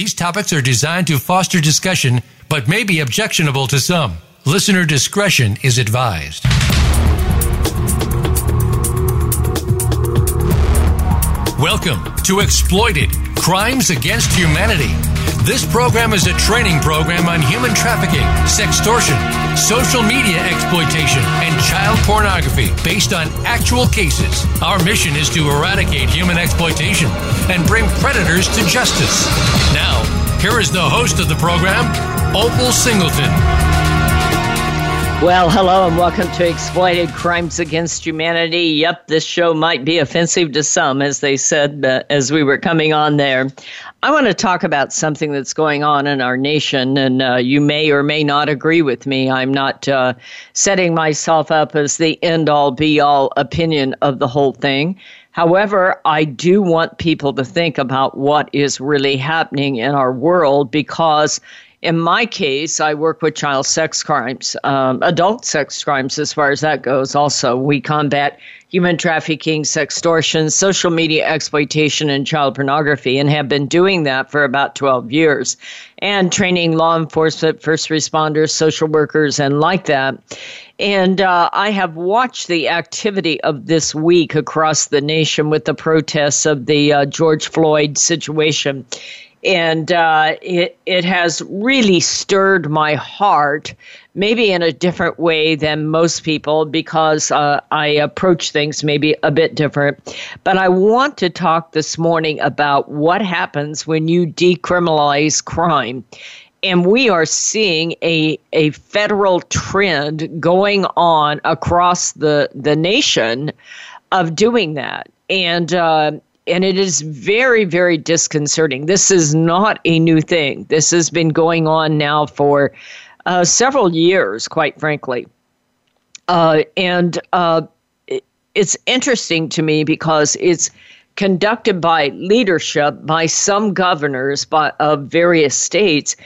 These topics are designed to foster discussion, but may be objectionable to some. Listener discretion is advised. Welcome to Exploited Crimes Against Humanity. This program is a training program on human trafficking, sextortion, social media exploitation, and child pornography based on actual cases. Our mission is to eradicate human exploitation and bring predators to justice. Now, here is the host of the program, Opal Singleton. Well, hello and welcome to Exploited Crimes Against Humanity. Yep, this show might be offensive to some, as they said uh, as we were coming on there. I want to talk about something that's going on in our nation, and uh, you may or may not agree with me. I'm not uh, setting myself up as the end all be all opinion of the whole thing. However, I do want people to think about what is really happening in our world because in my case, I work with child sex crimes, um, adult sex crimes, as far as that goes. Also, we combat human trafficking, sextortion, social media exploitation, and child pornography, and have been doing that for about 12 years, and training law enforcement, first responders, social workers, and like that. And uh, I have watched the activity of this week across the nation with the protests of the uh, George Floyd situation and uh, it it has really stirred my heart, maybe in a different way than most people because uh, I approach things maybe a bit different. But I want to talk this morning about what happens when you decriminalize crime. And we are seeing a, a federal trend going on across the, the nation of doing that. And uh, and it is very, very disconcerting. This is not a new thing. This has been going on now for uh, several years, quite frankly. Uh, and uh, it's interesting to me because it's conducted by leadership by some governors by, of various states,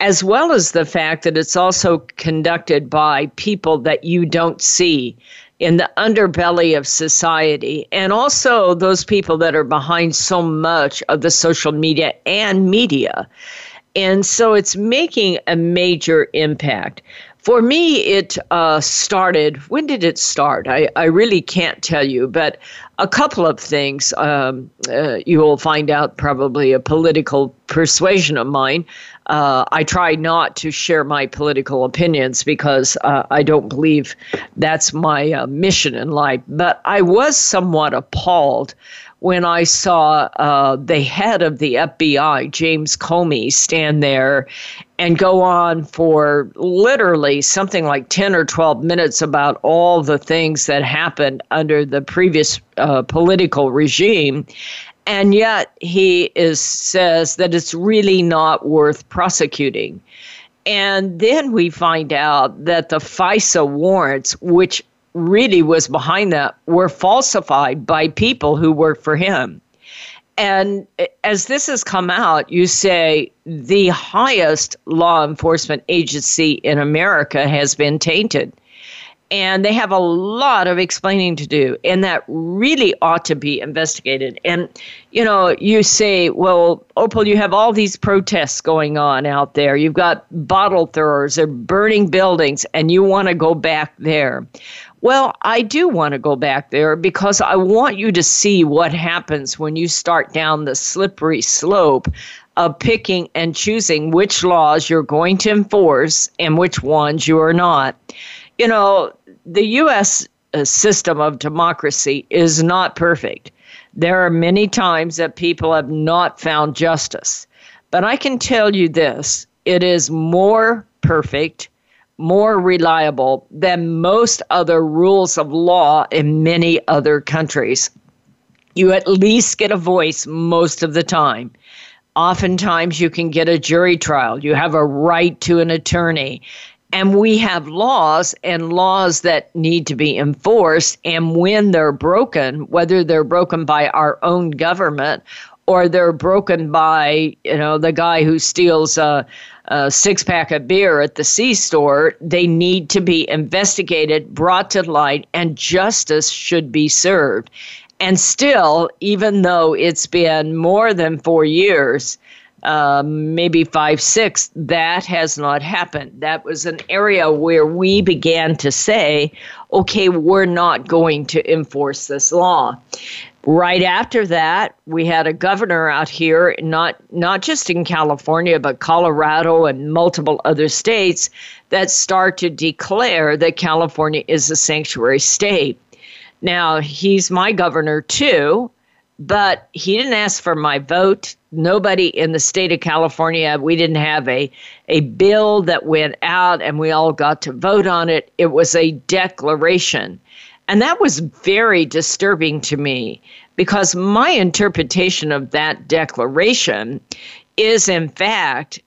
as well as the fact that it's also conducted by people that you don't see in the underbelly of society and also those people that are behind so much of the social media and media. And so it's making a major impact. For me, it uh, started. When did it start? I, I really can't tell you, but a couple of things. Um, uh, you will find out probably a political persuasion of mine. Uh, I try not to share my political opinions because uh, I don't believe that's my uh, mission in life. But I was somewhat appalled when I saw uh, the head of the FBI, James Comey, stand there and go on for literally something like 10 or 12 minutes about all the things that happened under the previous uh, political regime. And yet he is says that it's really not worth prosecuting. And then we find out that the FISA warrants, which really was behind that were falsified by people who work for him. And as this has come out, you say the highest law enforcement agency in America has been tainted. And they have a lot of explaining to do and that really ought to be investigated. And you know you say well opal you have all these protests going on out there. You've got bottle throwers they're burning buildings and you want to go back there well, I do want to go back there because I want you to see what happens when you start down the slippery slope of picking and choosing which laws you're going to enforce and which ones you are not. You know, the U.S. Uh, system of democracy is not perfect. There are many times that people have not found justice. But I can tell you this it is more perfect, more reliable than most other rules of law in many other countries. You at least get a voice most of the time. Oftentimes, you can get a jury trial. You have a right to an attorney. And we have laws and laws that need to be enforced. And when they're broken, whether they're broken by our own government or they're broken by, you know, the guy who steals a, a six pack of beer at the C store, they need to be investigated, brought to light, and justice should be served. And still, even though it's been more than four years, uh, maybe five, six, that has not happened. That was an area where we began to say, okay, we're not going to enforce this law. Right after that, we had a governor out here, not not just in California, but Colorado and multiple other states that start to declare that California is a sanctuary state. Now, he's my governor too, but he didn't ask for my vote. Nobody in the state of California, we didn't have a, a bill that went out and we all got to vote on it. It was a declaration. And that was very disturbing to me because my interpretation of that declaration is, in fact,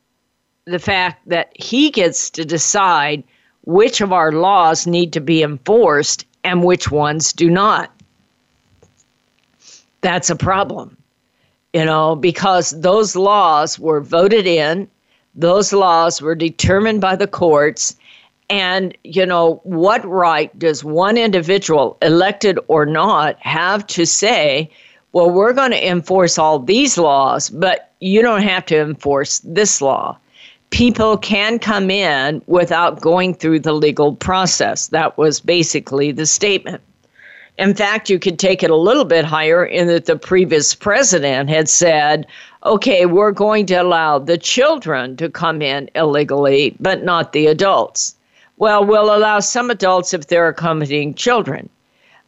the fact that he gets to decide which of our laws need to be enforced and which ones do not. That's a problem, you know, because those laws were voted in, those laws were determined by the courts. And, you know, what right does one individual, elected or not, have to say, well, we're going to enforce all these laws, but you don't have to enforce this law? people can come in without going through the legal process. That was basically the statement. In fact, you could take it a little bit higher in that the previous president had said, okay, we're going to allow the children to come in illegally, but not the adults. Well, we'll allow some adults if they're accompanying children.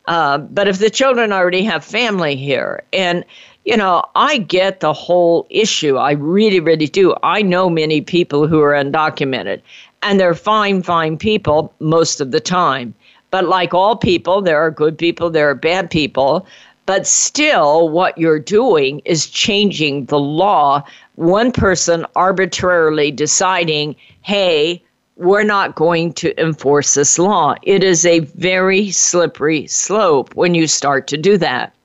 Uh, but if the children already have family here, and you know, I get the whole issue. I really, really do. I know many people who are undocumented, and they're fine, fine people most of the time. But like all people, there are good people, there are bad people. But still, what you're doing is changing the law. One person arbitrarily deciding, hey, we're not going to enforce this law. It is a very slippery slope when you start to do that.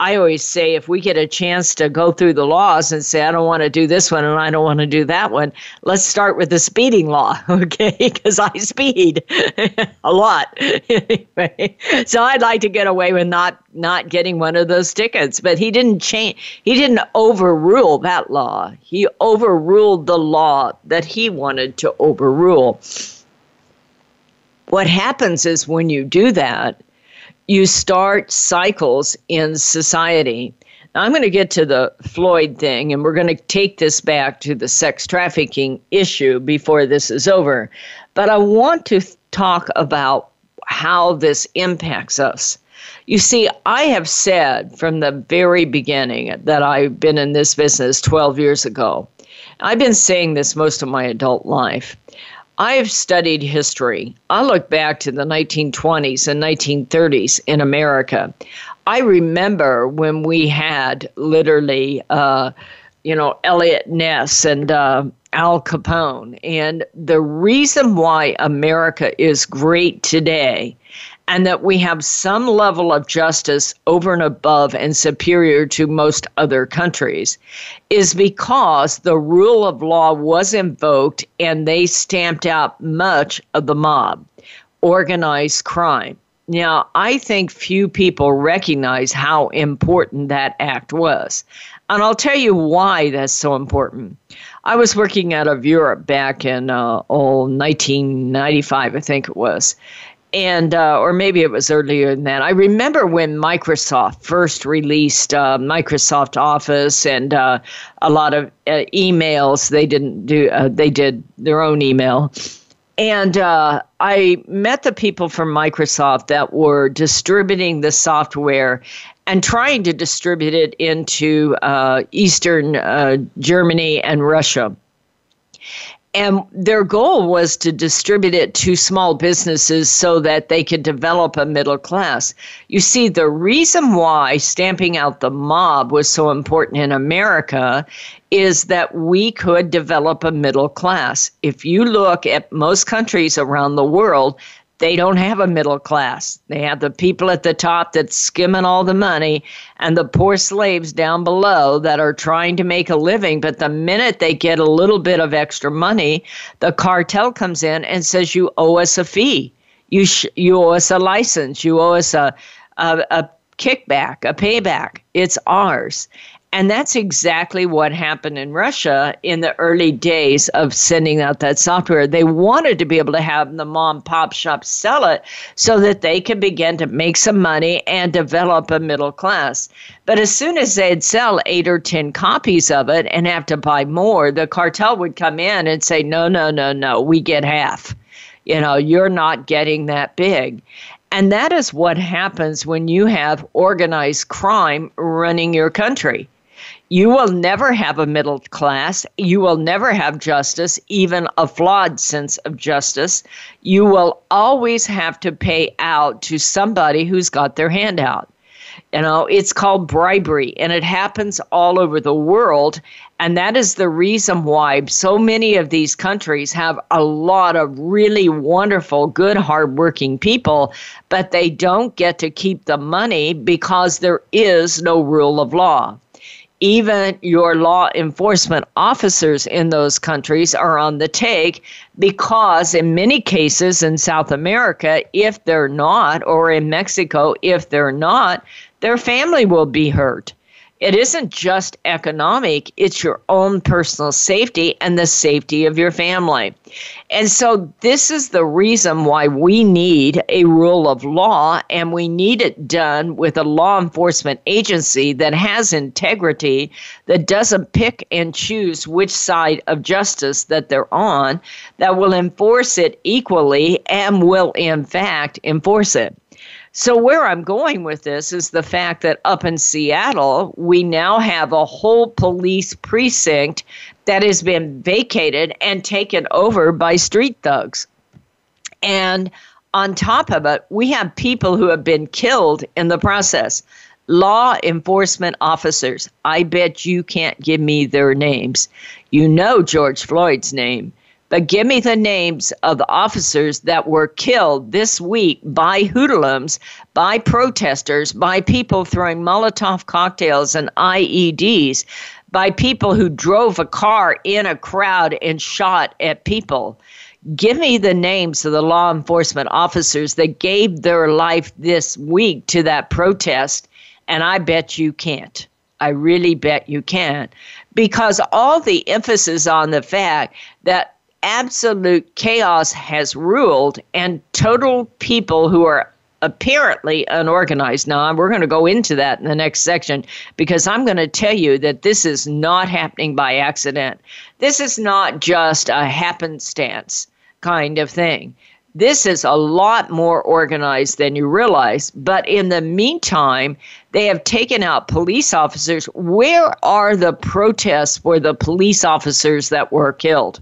I always say if we get a chance to go through the laws and say, I don't want to do this one and I don't want to do that one, let's start with the speeding law, okay? Because I speed a lot. anyway, so I'd like to get away with not not getting one of those tickets. But he didn't change. He didn't overrule that law. He overruled the law that he wanted to overrule. What happens is when you do that you start cycles in society. Now, I'm going to get to the Floyd thing, and we're going to take this back to the sex trafficking issue before this is over. But I want to talk about how this impacts us. You see, I have said from the very beginning that I've been in this business 12 years ago. I've been saying this most of my adult life. I've studied history. I look back to the 1920s and 1930s in America. I remember when we had literally, uh, you know, Eliot Ness and uh, Al Capone. And the reason why America is great today and that we have some level of justice over and above and superior to most other countries is because the rule of law was invoked and they stamped out much of the mob, organized crime. Now, I think few people recognize how important that act was. And I'll tell you why that's so important. I was working out of Europe back in uh, oh, 1995, I think it was and uh, or maybe it was earlier than that. I remember when Microsoft first released uh, Microsoft Office and uh, a lot of uh, emails. They didn't do. Uh, they did their own email, and uh, I met the people from Microsoft that were distributing the software and trying to distribute it into Eastern Germany and Russia. And their goal was to distribute it to small businesses so that they could develop a middle class. You see, the reason why stamping out the mob was so important in America is that we could develop a middle class. If you look at most countries around the world, they don't have a middle class. They have the people at the top that's skimming all the money and the poor slaves down below that are trying to make a living. But the minute they get a little bit of extra money, the cartel comes in and says, You owe us a fee. You, sh- you owe us a license. You owe us a, a, a kickback, a payback. It's ours. And that's exactly what happened in Russia in the early days of sending out that software. They wanted to be able to have the mom pop shop sell it so that they could begin to make some money and develop a middle class. But as soon as they'd sell eight or 10 copies of it and have to buy more, the cartel would come in and say, no, no, no, no, we get half. You know, you're not getting that big. And that is what happens when you have organized crime running your country. You will never have a middle class. You will never have justice, even a flawed sense of justice. You will always have to pay out to somebody who's got their hand out. You know, it's called bribery and it happens all over the world. And that is the reason why so many of these countries have a lot of really wonderful, good, hardworking people, but they don't get to keep the money because there is no rule of law even your law enforcement officers in those countries are on the take because, in many cases in South America, if they're not, or in Mexico, if they're not, their family will be hurt. It isn't just economic, it's your own personal safety and the safety of your family. And so, this is the reason why we need a rule of law, and we need it done with a law enforcement agency that has integrity, that doesn't pick and choose which side of justice that they're on, that will enforce it equally and will, in fact, enforce it. So, where I'm going with this is the fact that up in Seattle, we now have a whole police precinct that has been vacated and taken over by street thugs. And on top of it, we have people who have been killed in the process. Law enforcement officers. I bet you can't give me their names. You know George Floyd's name. But give me the names of the officers that were killed this week by hoodlums, by protesters, by people throwing Molotov cocktails and IEDs, by people who drove a car in a crowd and shot at people. Give me the names of the law enforcement officers that gave their life this week to that protest, and I bet you can't. I really bet you can't. Because all the emphasis on the fact that absolute chaos has ruled and total people who are apparently unorganized. Now, we're going to go into that in the next section because I'm going to tell you that this is not happening by accident. This is not just a happenstance kind of thing. This is a lot more organized than you realize. But in the meantime, they have taken out police officers. Where are the protests for the police officers that were killed?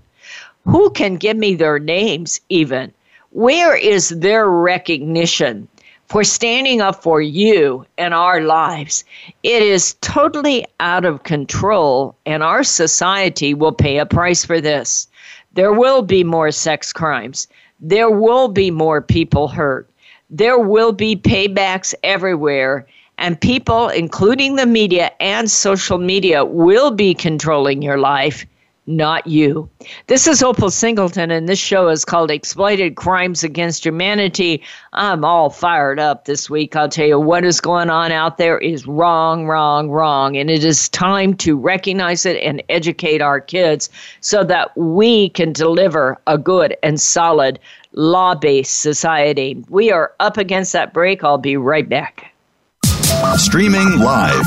Who can give me their names, even? Where is their recognition for standing up for you and our lives? It is totally out of control, and our society will pay a price for this. There will be more sex crimes. There will be more people hurt. There will be paybacks everywhere. And people, including the media and social media, will be controlling your life not you. This is Opal Singleton, and this show is called Exploited Crimes Against Humanity. I'm all fired up this week. I'll tell you what is going on out there is wrong, wrong, wrong. And it is time to recognize it and educate our kids so that we can deliver a good and solid law based society. We are up against that break. I'll be right back. Streaming live,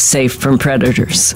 safe from predators.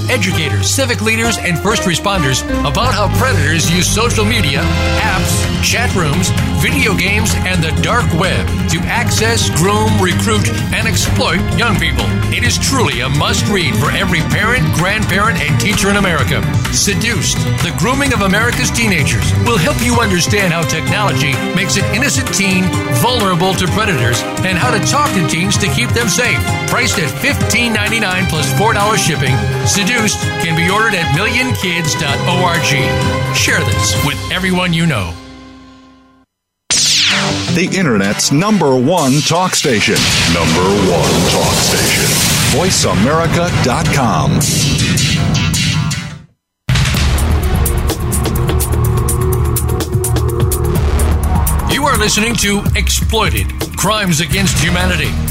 educators, civic leaders, and first responders about how predators use social media, apps, chat rooms, video games, and the dark web to access, groom, recruit, and exploit young people. It is truly a must read for every parent, grandparent, and teacher in America. Seduced, the grooming of America's teenagers will help you understand how technology makes an innocent teen vulnerable to predators and how to talk to teens to keep them safe. Priced at $15.99 plus $4 shipping, Seduced can be ordered at millionkids.org. Share this with everyone you know. The Internet's number one talk station. Number one talk station. VoiceAmerica.com. You are listening to Exploited Crimes Against Humanity.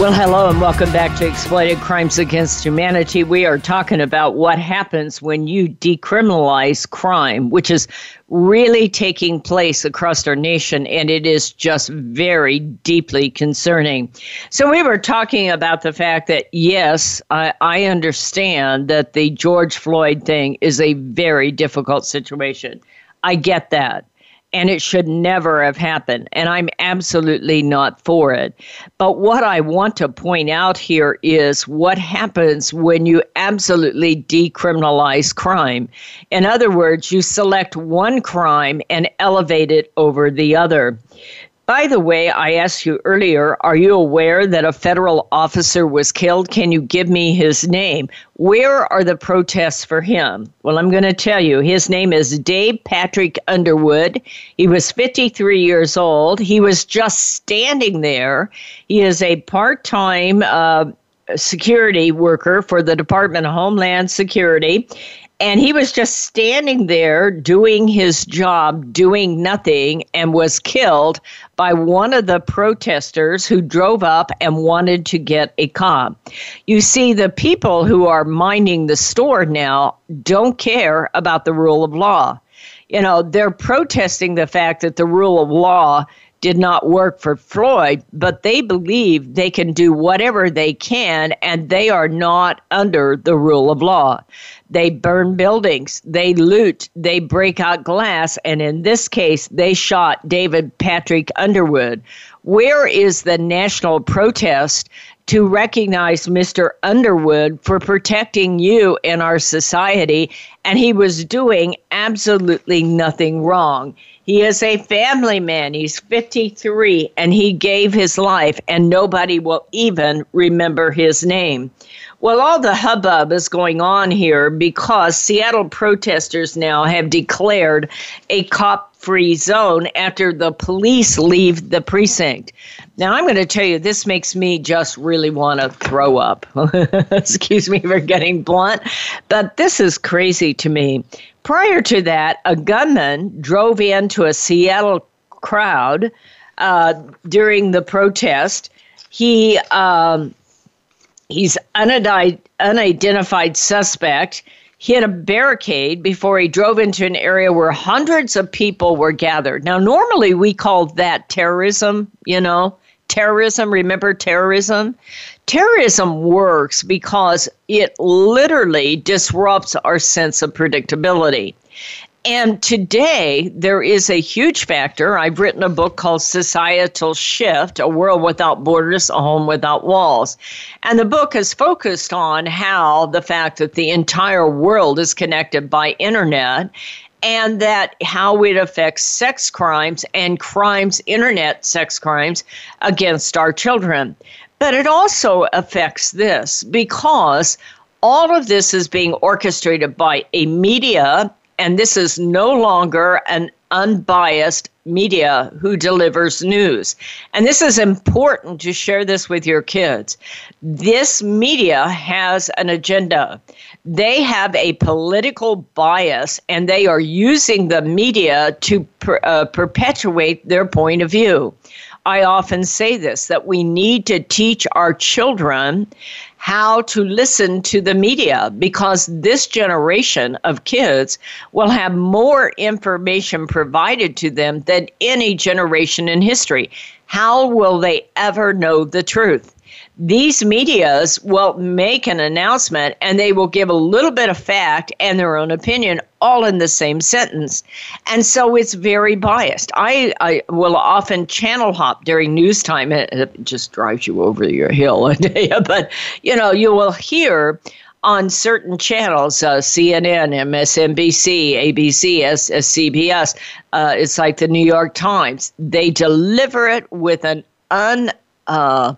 Well, hello and welcome back to Exploited Crimes Against Humanity. We are talking about what happens when you decriminalize crime, which is really taking place across our nation, and it is just very deeply concerning. So, we were talking about the fact that, yes, I, I understand that the George Floyd thing is a very difficult situation. I get that and it should never have happened. And I'm absolutely not for it. But what I want to point out here is what happens when you absolutely decriminalize crime. In other words, you select one crime and elevate it over the other. By the way, I asked you earlier, are you aware that a federal officer was killed? Can you give me his name? Where are the protests for him? Well, I'm going to tell you. His name is Dave Patrick Underwood. He was 53 years old. He was just standing there. He is a part time uh, security worker for the Department of Homeland Security. And he was just standing there doing his job, doing nothing, and was killed by one of the protesters who drove up and wanted to get a cop. You see, the people who are minding the store now don't care about the rule of law. You know, they're protesting the fact that the rule of law did not work for Floyd, but they believe they can do whatever they can and they are not under the rule of law. They burn buildings, they loot, they break out glass, and in this case, they shot David Patrick Underwood. Where is the national protest to recognize Mr. Underwood for protecting you in our society? And he was doing absolutely nothing wrong. He is a family man. He's 53 and he gave his life, and nobody will even remember his name. Well, all the hubbub is going on here because Seattle protesters now have declared a cop free zone after the police leave the precinct. Now, I'm going to tell you, this makes me just really want to throw up. Excuse me for getting blunt, but this is crazy to me. Prior to that, a gunman drove into a Seattle crowd uh, during the protest. He um, he's an unidentified suspect hit a barricade before he drove into an area where hundreds of people were gathered. Now, normally we call that terrorism, you know, terrorism. Remember terrorism? Terrorism works because it literally disrupts our sense of predictability. And today, there is a huge factor. I've written a book called Societal Shift A World Without Borders, A Home Without Walls. And the book is focused on how the fact that the entire world is connected by internet and that how it affects sex crimes and crimes, internet sex crimes against our children. But it also affects this because all of this is being orchestrated by a media and this is no longer an unbiased media who delivers news. And this is important to share this with your kids. This media has an agenda. They have a political bias and they are using the media to per, uh, perpetuate their point of view. I often say this that we need to teach our children how to listen to the media because this generation of kids will have more information provided to them than any generation in history. How will they ever know the truth? These medias will make an announcement and they will give a little bit of fact and their own opinion all in the same sentence. And so it's very biased. I, I will often channel hop during news time. It, it just drives you over your hill. but, you know, you will hear on certain channels, uh, CNN, MSNBC, ABC, S- CBS, uh, it's like the New York Times. They deliver it with an un. Uh,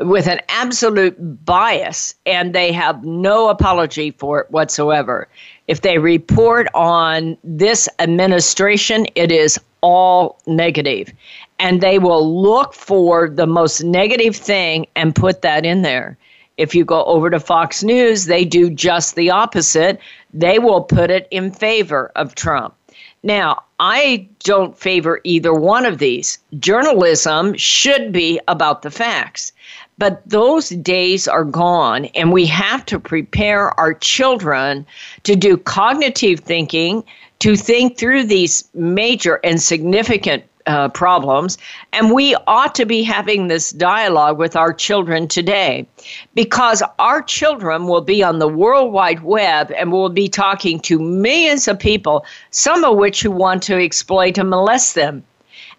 with an absolute bias and they have no apology for it whatsoever. If they report on this administration, it is all negative. And they will look for the most negative thing and put that in there. If you go over to Fox News, they do just the opposite. They will put it in favor of Trump. Now, I don't favor either one of these. Journalism should be about the facts. But those days are gone, and we have to prepare our children to do cognitive thinking, to think through these major and significant uh, problems. And we ought to be having this dialogue with our children today because our children will be on the World Wide Web and will be talking to millions of people, some of which who want to exploit and molest them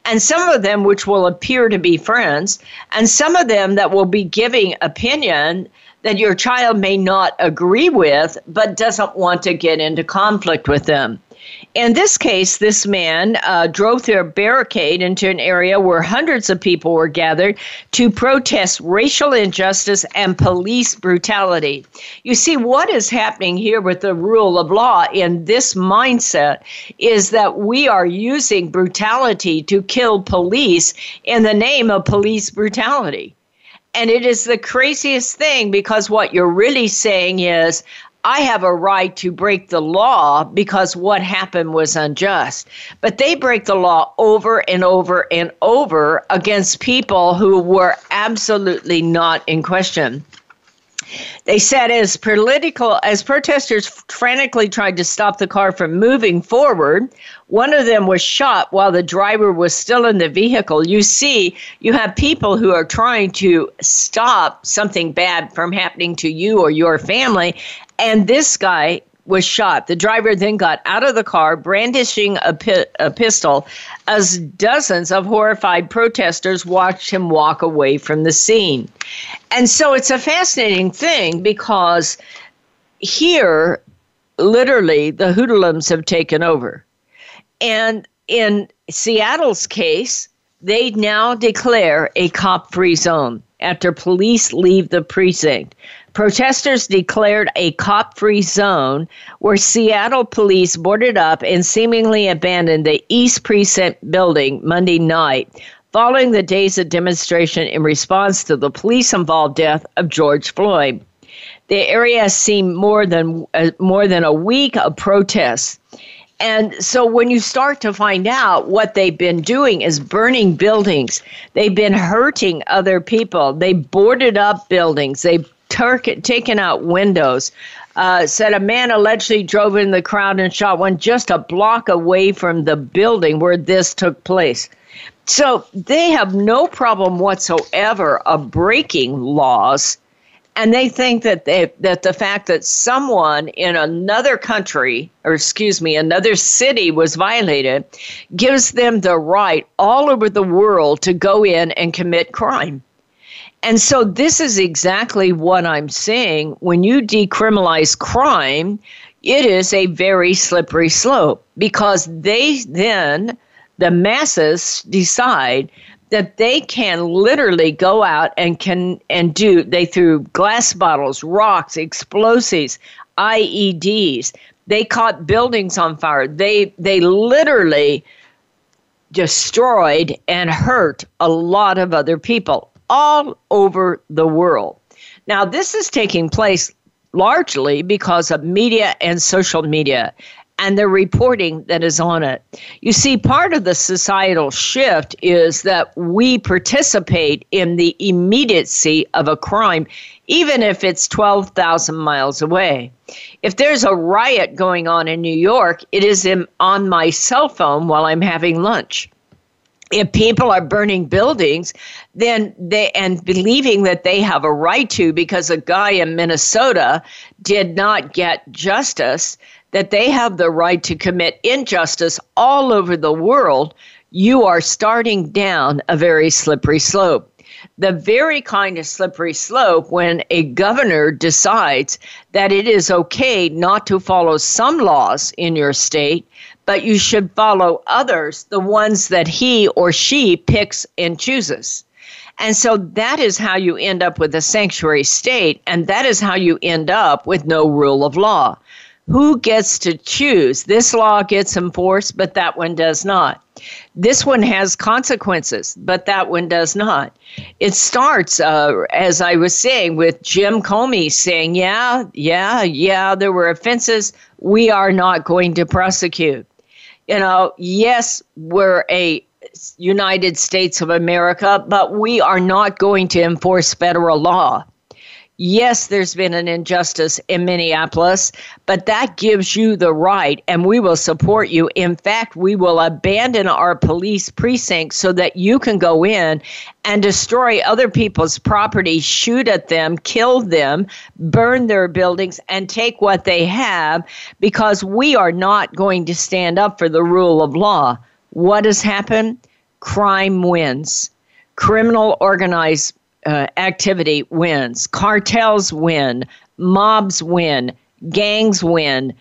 and some of them which will appear to be friends, and some of them that will be giving opinion that your child may not agree with, but doesn't want to get into conflict with them. In this case, this man uh, drove through a barricade into an area where hundreds of people were gathered to protest racial injustice and police brutality. You see, what is happening here with the rule of law in this mindset is that we are using brutality to kill police in the name of police brutality. And it is the craziest thing because what you're really saying is, I have a right to break the law because what happened was unjust. But they break the law over and over and over against people who were absolutely not in question. They said as political as protesters frantically tried to stop the car from moving forward, one of them was shot while the driver was still in the vehicle. You see, you have people who are trying to stop something bad from happening to you or your family, and this guy was shot. The driver then got out of the car, brandishing a, pi- a pistol, as dozens of horrified protesters watched him walk away from the scene. And so it's a fascinating thing because here, literally, the hoodlums have taken over. And in Seattle's case, they now declare a cop free zone after police leave the precinct. Protesters declared a cop free zone where Seattle police boarded up and seemingly abandoned the East Precinct building Monday night, following the days of demonstration in response to the police involved death of George Floyd. The area has seen more than uh, more than a week of protests. And so when you start to find out what they've been doing is burning buildings, they've been hurting other people. They boarded up buildings. They taken out windows. Uh, said a man allegedly drove in the crowd and shot one just a block away from the building where this took place. So they have no problem whatsoever of breaking laws, and they think that they, that the fact that someone in another country, or excuse me, another city was violated, gives them the right all over the world to go in and commit crime. And so this is exactly what I'm saying. When you decriminalize crime, it is a very slippery slope because they then, the masses, decide that they can literally go out and can and do they threw glass bottles, rocks, explosives, IEDs. They caught buildings on fire. They they literally destroyed and hurt a lot of other people all over the world. Now, this is taking place largely because of media and social media and the reporting that is on it. You see, part of the societal shift is that we participate in the immediacy of a crime, even if it's 12,000 miles away. If there's a riot going on in New York, it is in, on my cell phone while I'm having lunch if people are burning buildings then they and believing that they have a right to because a guy in Minnesota did not get justice that they have the right to commit injustice all over the world you are starting down a very slippery slope. The very kind of slippery slope when a governor decides that it is okay not to follow some laws in your state but you should follow others, the ones that he or she picks and chooses. And so that is how you end up with a sanctuary state, and that is how you end up with no rule of law. Who gets to choose? This law gets enforced, but that one does not. This one has consequences, but that one does not. It starts, uh, as I was saying, with Jim Comey saying, Yeah, yeah, yeah, there were offenses we are not going to prosecute you know, yes, we're a United States of America, but we are not going to enforce federal law. Yes, there's been an injustice in Minneapolis, but that gives you the right, and we will support you. In fact, we will abandon our police precincts so that you can go in and destroy other people's property, shoot at them, kill them, burn their buildings, and take what they have because we are not going to stand up for the rule of law. What has happened? Crime wins. Criminal organized uh, activity wins, cartels win, mobs win, gangs win,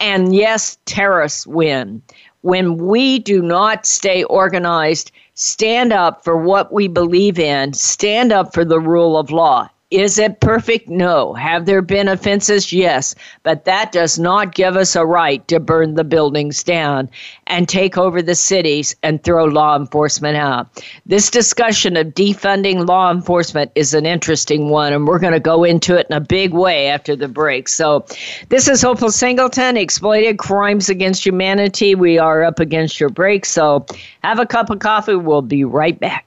and yes, terrorists win. When we do not stay organized, stand up for what we believe in, stand up for the rule of law, is it perfect? No. Have there been offenses? Yes. But that does not give us a right to burn the buildings down and take over the cities and throw law enforcement out. This discussion of defunding law enforcement is an interesting one, and we're going to go into it in a big way after the break. So, this is Opal Singleton, Exploited Crimes Against Humanity. We are up against your break. So, have a cup of coffee. We'll be right back.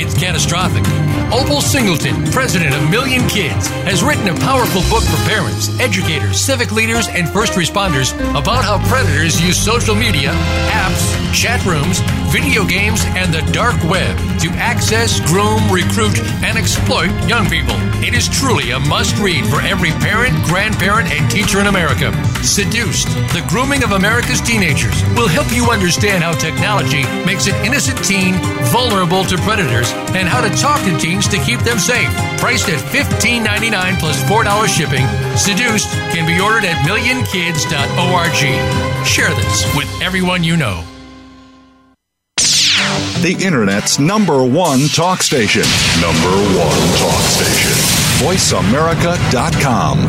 it's catastrophic. Opal Singleton, president of Million Kids, has written a powerful book for parents, educators, civic leaders, and first responders about how predators use social media, apps, chat rooms, video games, and the dark web to access, groom, recruit, and exploit young people. It is truly a must read for every parent, grandparent, and teacher in America. Seduced, the grooming of America's teenagers will help you understand how technology makes an innocent teen vulnerable to predators and how to talk to teens to keep them safe. Priced at $15.99 plus $4 shipping, Seduced can be ordered at millionkids.org. Share this with everyone you know. The Internet's number one talk station. Number one talk station. VoiceAmerica.com.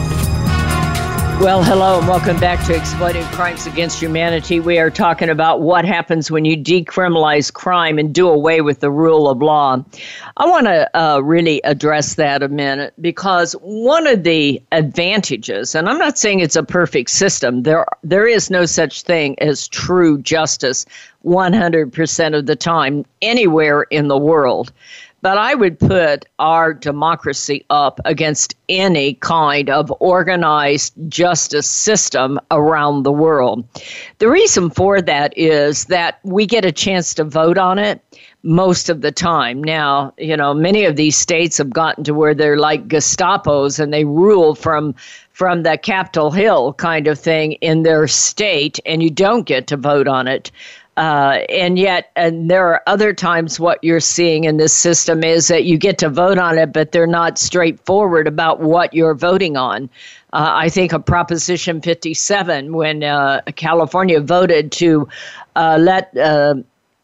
Well, hello and welcome back to Exploiting Crimes Against Humanity. We are talking about what happens when you decriminalize crime and do away with the rule of law. I want to uh, really address that a minute because one of the advantages, and I'm not saying it's a perfect system, there there is no such thing as true justice 100% of the time anywhere in the world. But I would put our democracy up against any kind of organized justice system around the world. The reason for that is that we get a chance to vote on it most of the time. Now, you know, many of these states have gotten to where they're like Gestapos and they rule from from the Capitol Hill kind of thing in their state, and you don't get to vote on it. Uh, and yet, and there are other times what you're seeing in this system is that you get to vote on it, but they're not straightforward about what you're voting on. Uh, I think of Proposition 57 when uh, California voted to uh, let uh,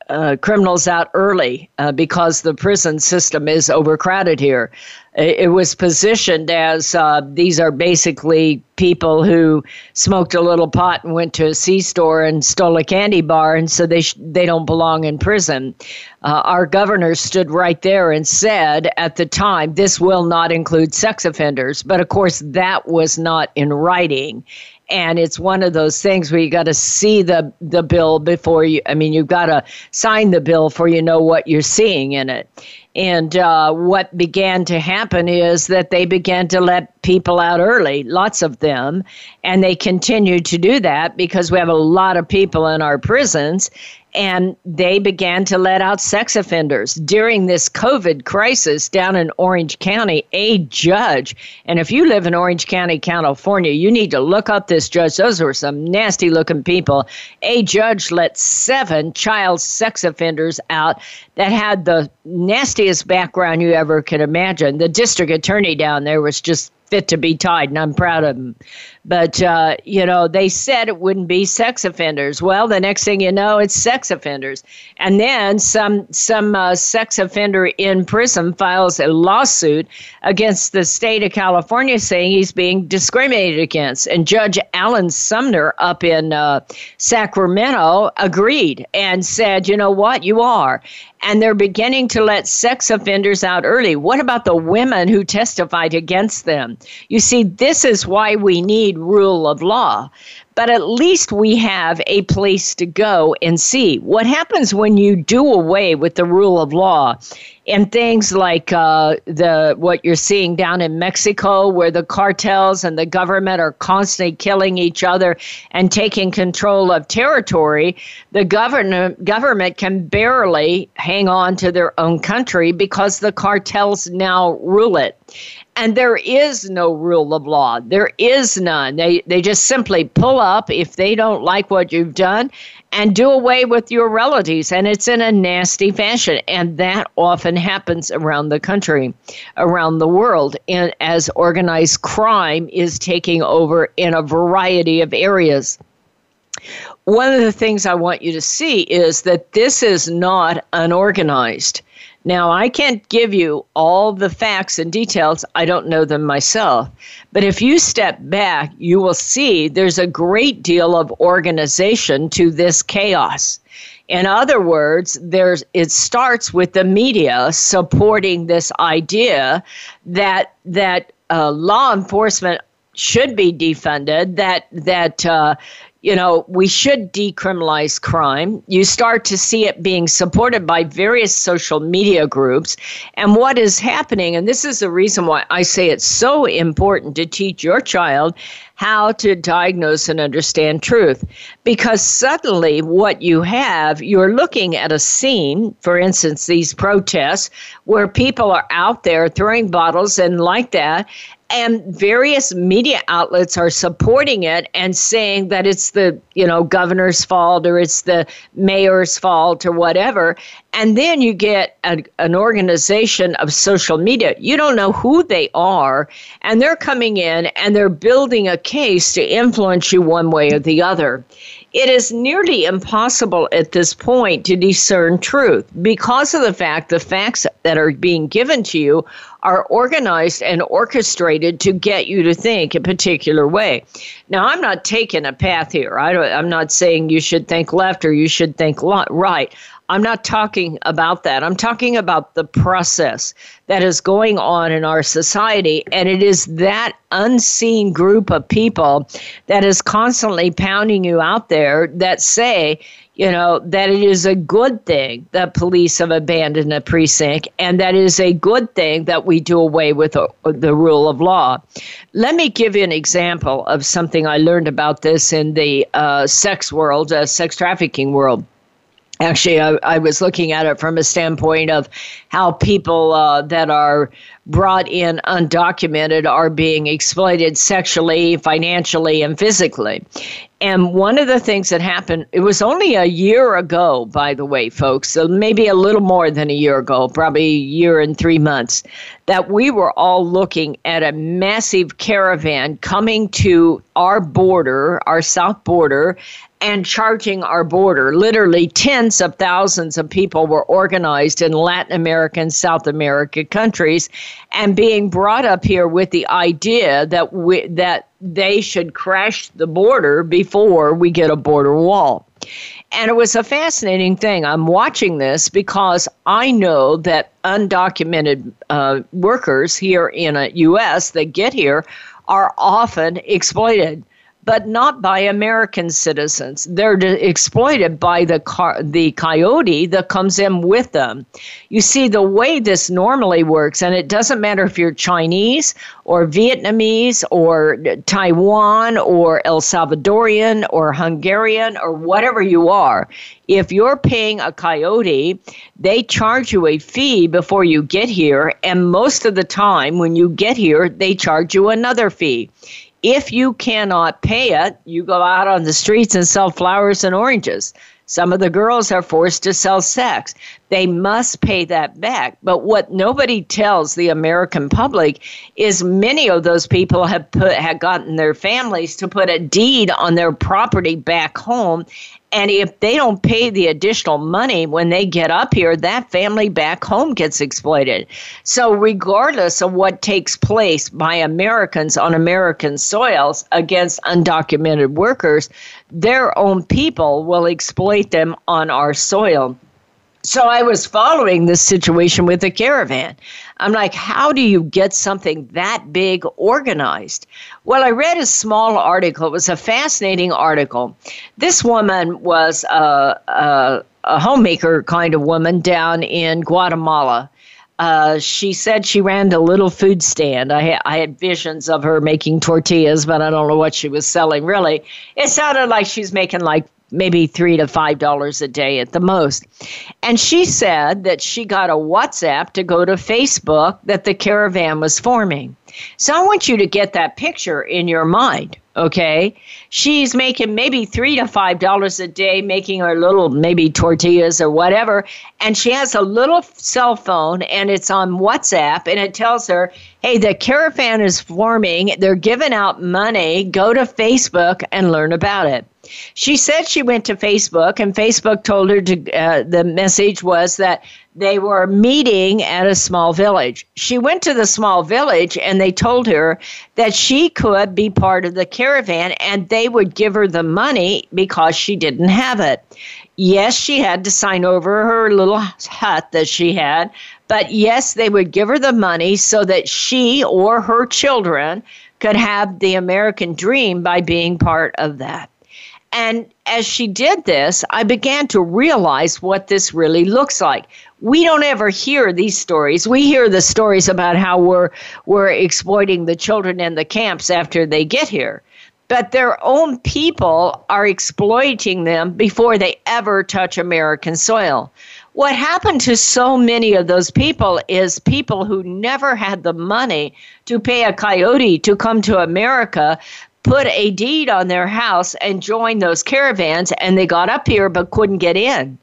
uh, criminals out early because the prison system is overcrowded here. It, was positioned as uh, these are basically people who smoked a little pot and went to a C store and stole a candy bar, and so they sh- they don't belong in prison. Uh, our governor stood right there and said at the time, this will not include sex offenders. But of course, that was not in writing and it's one of those things where you got to see the the bill before you i mean you've got to sign the bill before you know what you're seeing in it. And uh, what began to happen is that they began to let people out early lots of them and they continue to do that because we have a lot of people in our prisons and they began to let out sex offenders during this COVID crisis down in Orange County. A judge, and if you live in Orange County, California, you need to look up this judge. Those were some nasty looking people. A judge let seven child sex offenders out that had the nastiest background you ever could imagine. The district attorney down there was just fit to be tied, and I'm proud of them. But, uh, you know, they said it wouldn't be sex offenders. Well, the next thing you know, it's sex offenders. And then some, some uh, sex offender in prison files a lawsuit against the state of California saying he's being discriminated against. And Judge Alan Sumner up in uh, Sacramento agreed and said, you know what, you are and they're beginning to let sex offenders out early. What about the women who testified against them? You see, this is why we need rule of law. But at least we have a place to go and see what happens when you do away with the rule of law and things like uh, the what you're seeing down in Mexico, where the cartels and the government are constantly killing each other and taking control of territory. The government government can barely hang on to their own country because the cartels now rule it. And there is no rule of law. There is none. They, they just simply pull up if they don't like what you've done and do away with your relatives. And it's in a nasty fashion. And that often happens around the country, around the world, and as organized crime is taking over in a variety of areas. One of the things I want you to see is that this is not unorganized. Now, I can't give you all the facts and details, I don't know them myself. But if you step back, you will see there's a great deal of organization to this chaos. In other words, there's it starts with the media supporting this idea that that uh, law enforcement should be defunded. That that uh, you know, we should decriminalize crime. You start to see it being supported by various social media groups. And what is happening, and this is the reason why I say it's so important to teach your child how to diagnose and understand truth. Because suddenly, what you have, you're looking at a scene, for instance, these protests, where people are out there throwing bottles and like that, and various media outlets are supporting it and saying that it's the you know governor's fault or it's the mayor's fault or whatever. And then you get a, an organization of social media. You don't know who they are and they're coming in and they're building a case to influence you one way or the other it is nearly impossible at this point to discern truth because of the fact the facts that are being given to you are organized and orchestrated to get you to think a particular way. Now, I'm not taking a path here. I am not saying you should think left or you should think right. I'm not talking about that. I'm talking about the process that is going on in our society. And it is that unseen group of people that is constantly pounding you out there that say, you know, that it is a good thing that police have abandoned a precinct and that is a good thing that we do away with the rule of law. Let me give you an example of something I learned about this in the uh, sex world, uh, sex trafficking world. Actually, I, I, was looking at it from a standpoint of how people uh, that are brought in undocumented are being exploited sexually, financially, and physically. And one of the things that happened, it was only a year ago, by the way, folks, so maybe a little more than a year ago, probably a year and three months, that we were all looking at a massive caravan coming to our border, our south border, and charging our border. Literally, tens of thousands of people were organized in Latin American, South American countries and being brought up here with the idea that we, that they should crash the border before we get a border wall. And it was a fascinating thing. I'm watching this because I know that undocumented uh, workers here in the U.S. that get here are often exploited but not by American citizens. They're exploited by the car, the coyote that comes in with them. You see, the way this normally works, and it doesn't matter if you're Chinese or Vietnamese or Taiwan or El Salvadorian or Hungarian or whatever you are, if you're paying a coyote, they charge you a fee before you get here, and most of the time when you get here, they charge you another fee. If you cannot pay it, you go out on the streets and sell flowers and oranges. Some of the girls are forced to sell sex. They must pay that back. But what nobody tells the American public is many of those people have put have gotten their families to put a deed on their property back home and if they don't pay the additional money when they get up here, that family back home gets exploited. So, regardless of what takes place by Americans on American soils against undocumented workers, their own people will exploit them on our soil. So I was following this situation with the caravan. I'm like, how do you get something that big organized? Well, I read a small article. It was a fascinating article. This woman was a, a, a homemaker kind of woman down in Guatemala. Uh, she said she ran a little food stand. I, ha- I had visions of her making tortillas, but I don't know what she was selling really. It sounded like she's making like maybe three to five dollars a day at the most. And she said that she got a WhatsApp to go to Facebook that the caravan was forming. So I want you to get that picture in your mind, okay? She's making maybe three to five dollars a day, making her little maybe tortillas or whatever, and she has a little cell phone and it's on WhatsApp and it tells her, hey, the caravan is forming, they're giving out money, go to Facebook and learn about it. She said she went to Facebook, and Facebook told her to. Uh, the message was that they were meeting at a small village. She went to the small village, and they told her that she could be part of the caravan, and they would give her the money because she didn't have it. Yes, she had to sign over her little hut that she had, but yes, they would give her the money so that she or her children could have the American dream by being part of that. And as she did this, I began to realize what this really looks like. We don't ever hear these stories. We hear the stories about how we're we're exploiting the children in the camps after they get here. But their own people are exploiting them before they ever touch American soil. What happened to so many of those people is people who never had the money to pay a coyote to come to America put a deed on their house and joined those caravans, and they got up here but couldn't get in.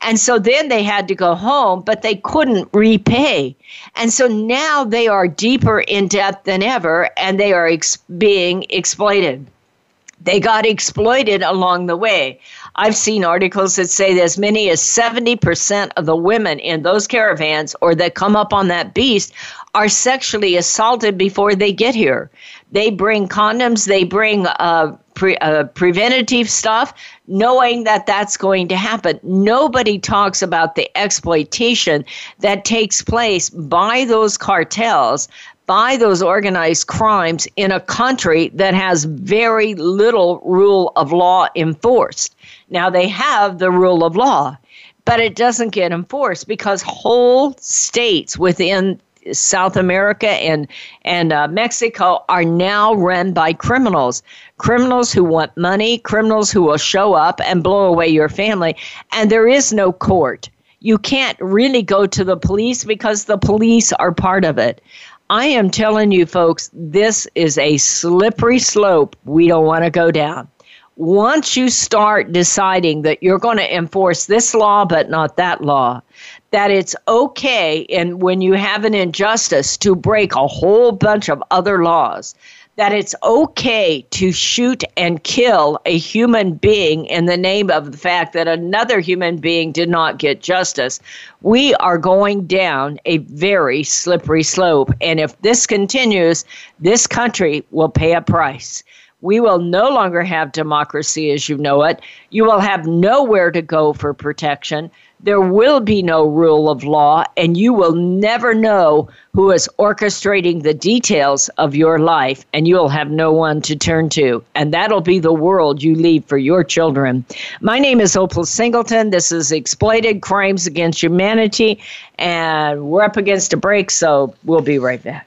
And so then they had to go home, but they couldn't repay. And so now they are deeper in debt than ever, and they are ex- being exploited. They got exploited along the way. I've seen articles that say as many as 70% of the women in those caravans or that come up on that beast are sexually assaulted before they get here. They bring condoms, they bring uh, pre- uh, preventative stuff, knowing that that's going to happen. Nobody talks about the exploitation that takes place by those cartels, by those organized crimes in a country that has very little rule of law enforced. Now, they have the rule of law, but it doesn't get enforced because whole states within South America and and uh, Mexico are now run by criminals, criminals who want money, criminals who will show up and blow away your family, and there is no court. You can't really go to the police because the police are part of it. I am telling you, folks, this is a slippery slope we don't want to go down once you start deciding that you're going to enforce this law but not that law, that it's okay and when you have an injustice to break a whole bunch of other laws that it's okay to shoot and kill a human being in the name of the fact that another human being did not get justice. We are going down a very slippery slope. And if this continues, this country will pay a price. We will no longer have democracy as you know it. You will have nowhere to go for protection. There will be no rule of law, and you will never know who is orchestrating the details of your life, and you'll have no one to turn to. And that'll be the world you leave for your children. My name is Opal Singleton. This is Exploited Crimes Against Humanity, and we're up against a break, so we'll be right back.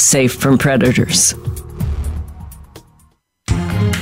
safe from predators.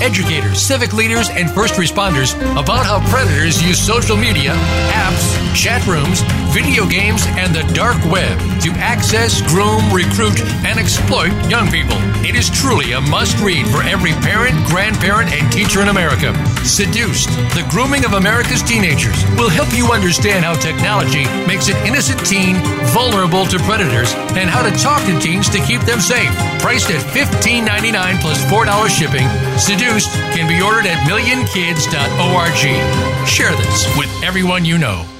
educators, civic leaders, and first responders about how predators use social media, apps, chat rooms, video games, and the dark web to access, groom, recruit, and exploit young people. It is truly a must read for every parent, grandparent, and teacher in America. Seduced, the grooming of America's teenagers will help you understand how technology makes an innocent teen vulnerable to predators and how to talk to teens to keep them safe. Priced at $15.99 plus $4 shipping, Seduced can be ordered at millionkids.org. Share this with everyone you know.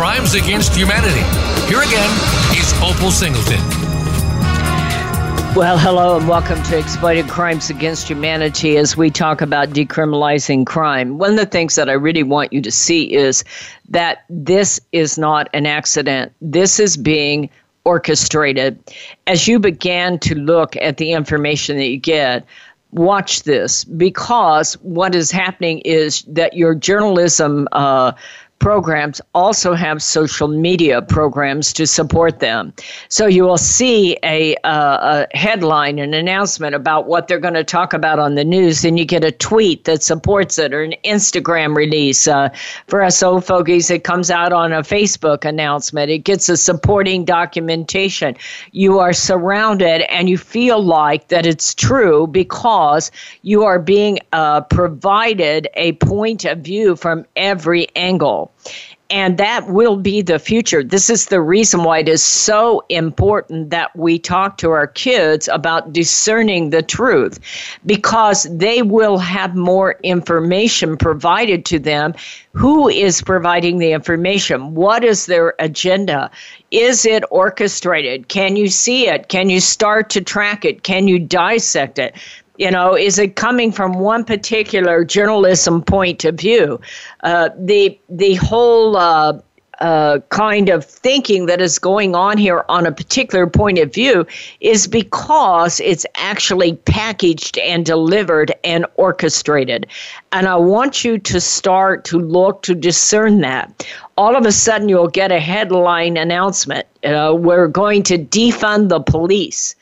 Crimes Against Humanity. Here again is Opal Singleton. Well, hello and welcome to Exploited Crimes Against Humanity as we talk about decriminalizing crime. One of the things that I really want you to see is that this is not an accident. This is being orchestrated. As you began to look at the information that you get, watch this because what is happening is that your journalism uh, programs also have social media programs to support them. So you will see a, uh, a headline, an announcement about what they're going to talk about on the news, and you get a tweet that supports it or an Instagram release. Uh, for us old fogies, it comes out on a Facebook announcement. It gets a supporting documentation. You are surrounded and you feel like that it's true because you are being uh, provided a point of view from every angle. And that will be the future. This is the reason why it is so important that we talk to our kids about discerning the truth because they will have more information provided to them. Who is providing the information? What is their agenda? Is it orchestrated? Can you see it? Can you start to track it? Can you dissect it? You know, is it coming from one particular journalism point of view? Uh, the the whole uh, uh, kind of thinking that is going on here on a particular point of view is because it's actually packaged and delivered and orchestrated. And I want you to start to look to discern that. All of a sudden, you'll get a headline announcement. Uh, we're going to defund the police.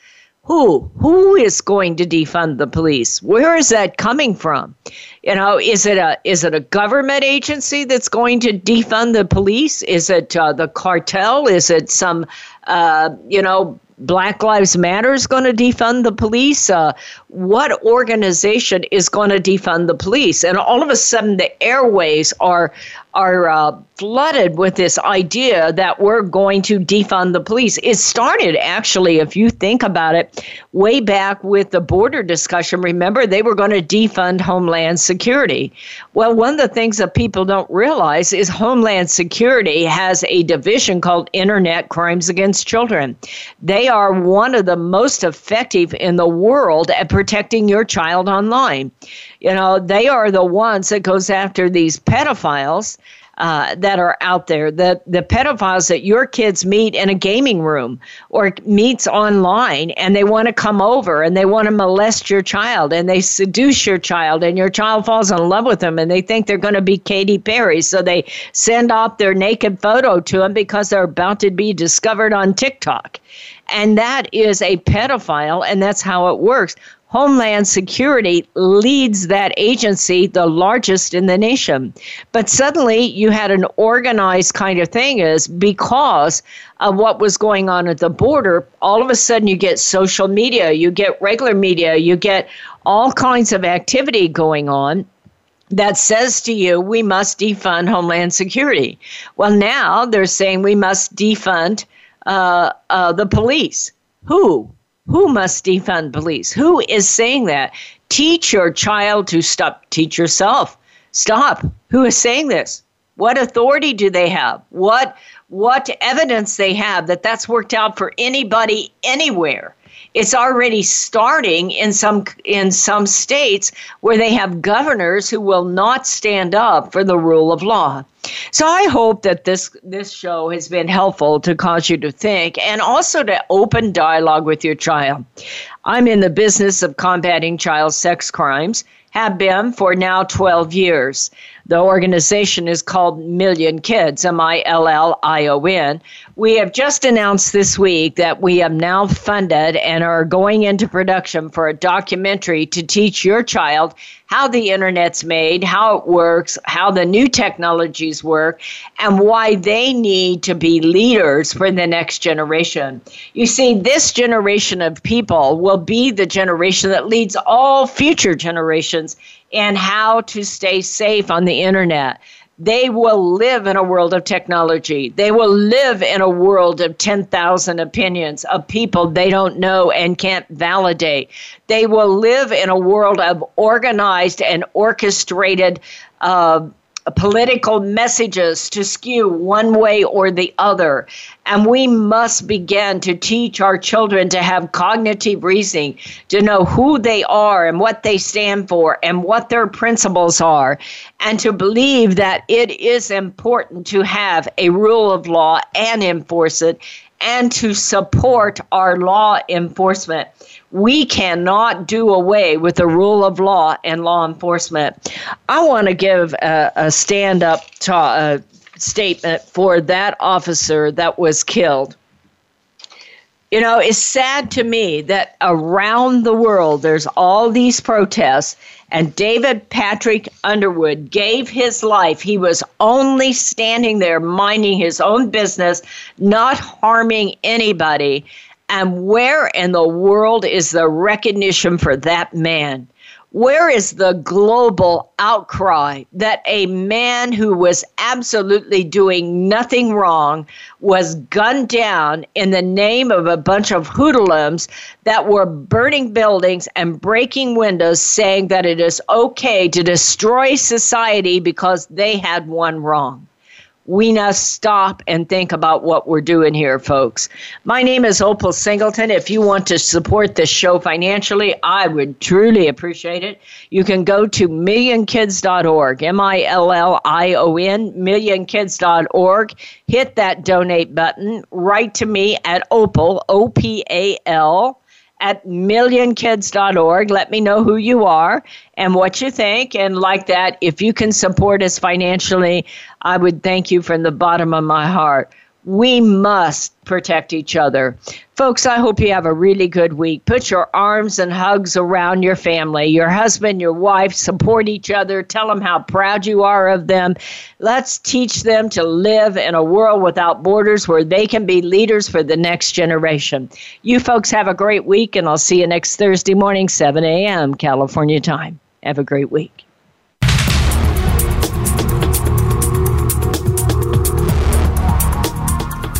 Who? Who is going to defund the police? Where is that coming from? You know, is it a is it a government agency that's going to defund the police? Is it uh, the cartel? Is it some uh, you know Black Lives Matter is going to defund the police? Uh, what organization is going to defund the police? And all of a sudden, the airways are are uh, flooded with this idea that we're going to defund the police. It started actually, if you think about it, way back with the border discussion. Remember, they were going to defund Homeland Security. Well, one of the things that people don't realize is Homeland Security has a division called Internet Crimes Against Children. They are one of the most effective in the world at protecting your child online. You know, they are the ones that goes after these pedophiles uh, that are out there, the, the pedophiles that your kids meet in a gaming room or meets online and they want to come over and they want to molest your child and they seduce your child and your child falls in love with them and they think they're going to be Katy Perry. So they send off their naked photo to them because they're about to be discovered on TikTok. And that is a pedophile, and that's how it works. Homeland Security leads that agency, the largest in the nation. But suddenly you had an organized kind of thing is because of what was going on at the border, all of a sudden you get social media, you get regular media, you get all kinds of activity going on that says to you, we must defund Homeland Security. Well, now they're saying we must defund uh, uh, the police. Who? Who must defund police? Who is saying that? Teach your child to stop. Teach yourself. Stop. Who is saying this? What authority do they have? What what evidence they have that that's worked out for anybody anywhere? It's already starting in some in some states where they have governors who will not stand up for the rule of law. So I hope that this this show has been helpful to cause you to think and also to open dialogue with your child. I'm in the business of combating child sex crimes, have been for now 12 years. The organization is called Million Kids, M I L L I O N. We have just announced this week that we have now funded and are going into production for a documentary to teach your child how the internet's made, how it works, how the new technologies work, and why they need to be leaders for the next generation. You see, this generation of people will be the generation that leads all future generations and how to stay safe on the internet. They will live in a world of technology. They will live in a world of 10,000 opinions of people they don't know and can't validate. They will live in a world of organized and orchestrated uh, political messages to skew one way or the other. And we must begin to teach our children to have cognitive reasoning, to know who they are and what they stand for and what their principles are, and to believe that it is important to have a rule of law and enforce it and to support our law enforcement. We cannot do away with the rule of law and law enforcement. I want to give a, a stand up uh, statement for that officer that was killed. You know, it's sad to me that around the world there's all these protests, and David Patrick Underwood gave his life. He was only standing there minding his own business, not harming anybody. And where in the world is the recognition for that man? Where is the global outcry that a man who was absolutely doing nothing wrong was gunned down in the name of a bunch of hoodlums that were burning buildings and breaking windows, saying that it is okay to destroy society because they had one wrong? We must stop and think about what we're doing here, folks. My name is Opal Singleton. If you want to support this show financially, I would truly appreciate it. You can go to millionkids.org, M I L L I O N, millionkids.org. Hit that donate button. Write to me at Opal, O P A L at millionkids.org. Let me know who you are and what you think. And like that, if you can support us financially, I would thank you from the bottom of my heart. We must protect each other. Folks, I hope you have a really good week. Put your arms and hugs around your family, your husband, your wife, support each other, tell them how proud you are of them. Let's teach them to live in a world without borders where they can be leaders for the next generation. You folks have a great week, and I'll see you next Thursday morning, 7 a.m. California time. Have a great week.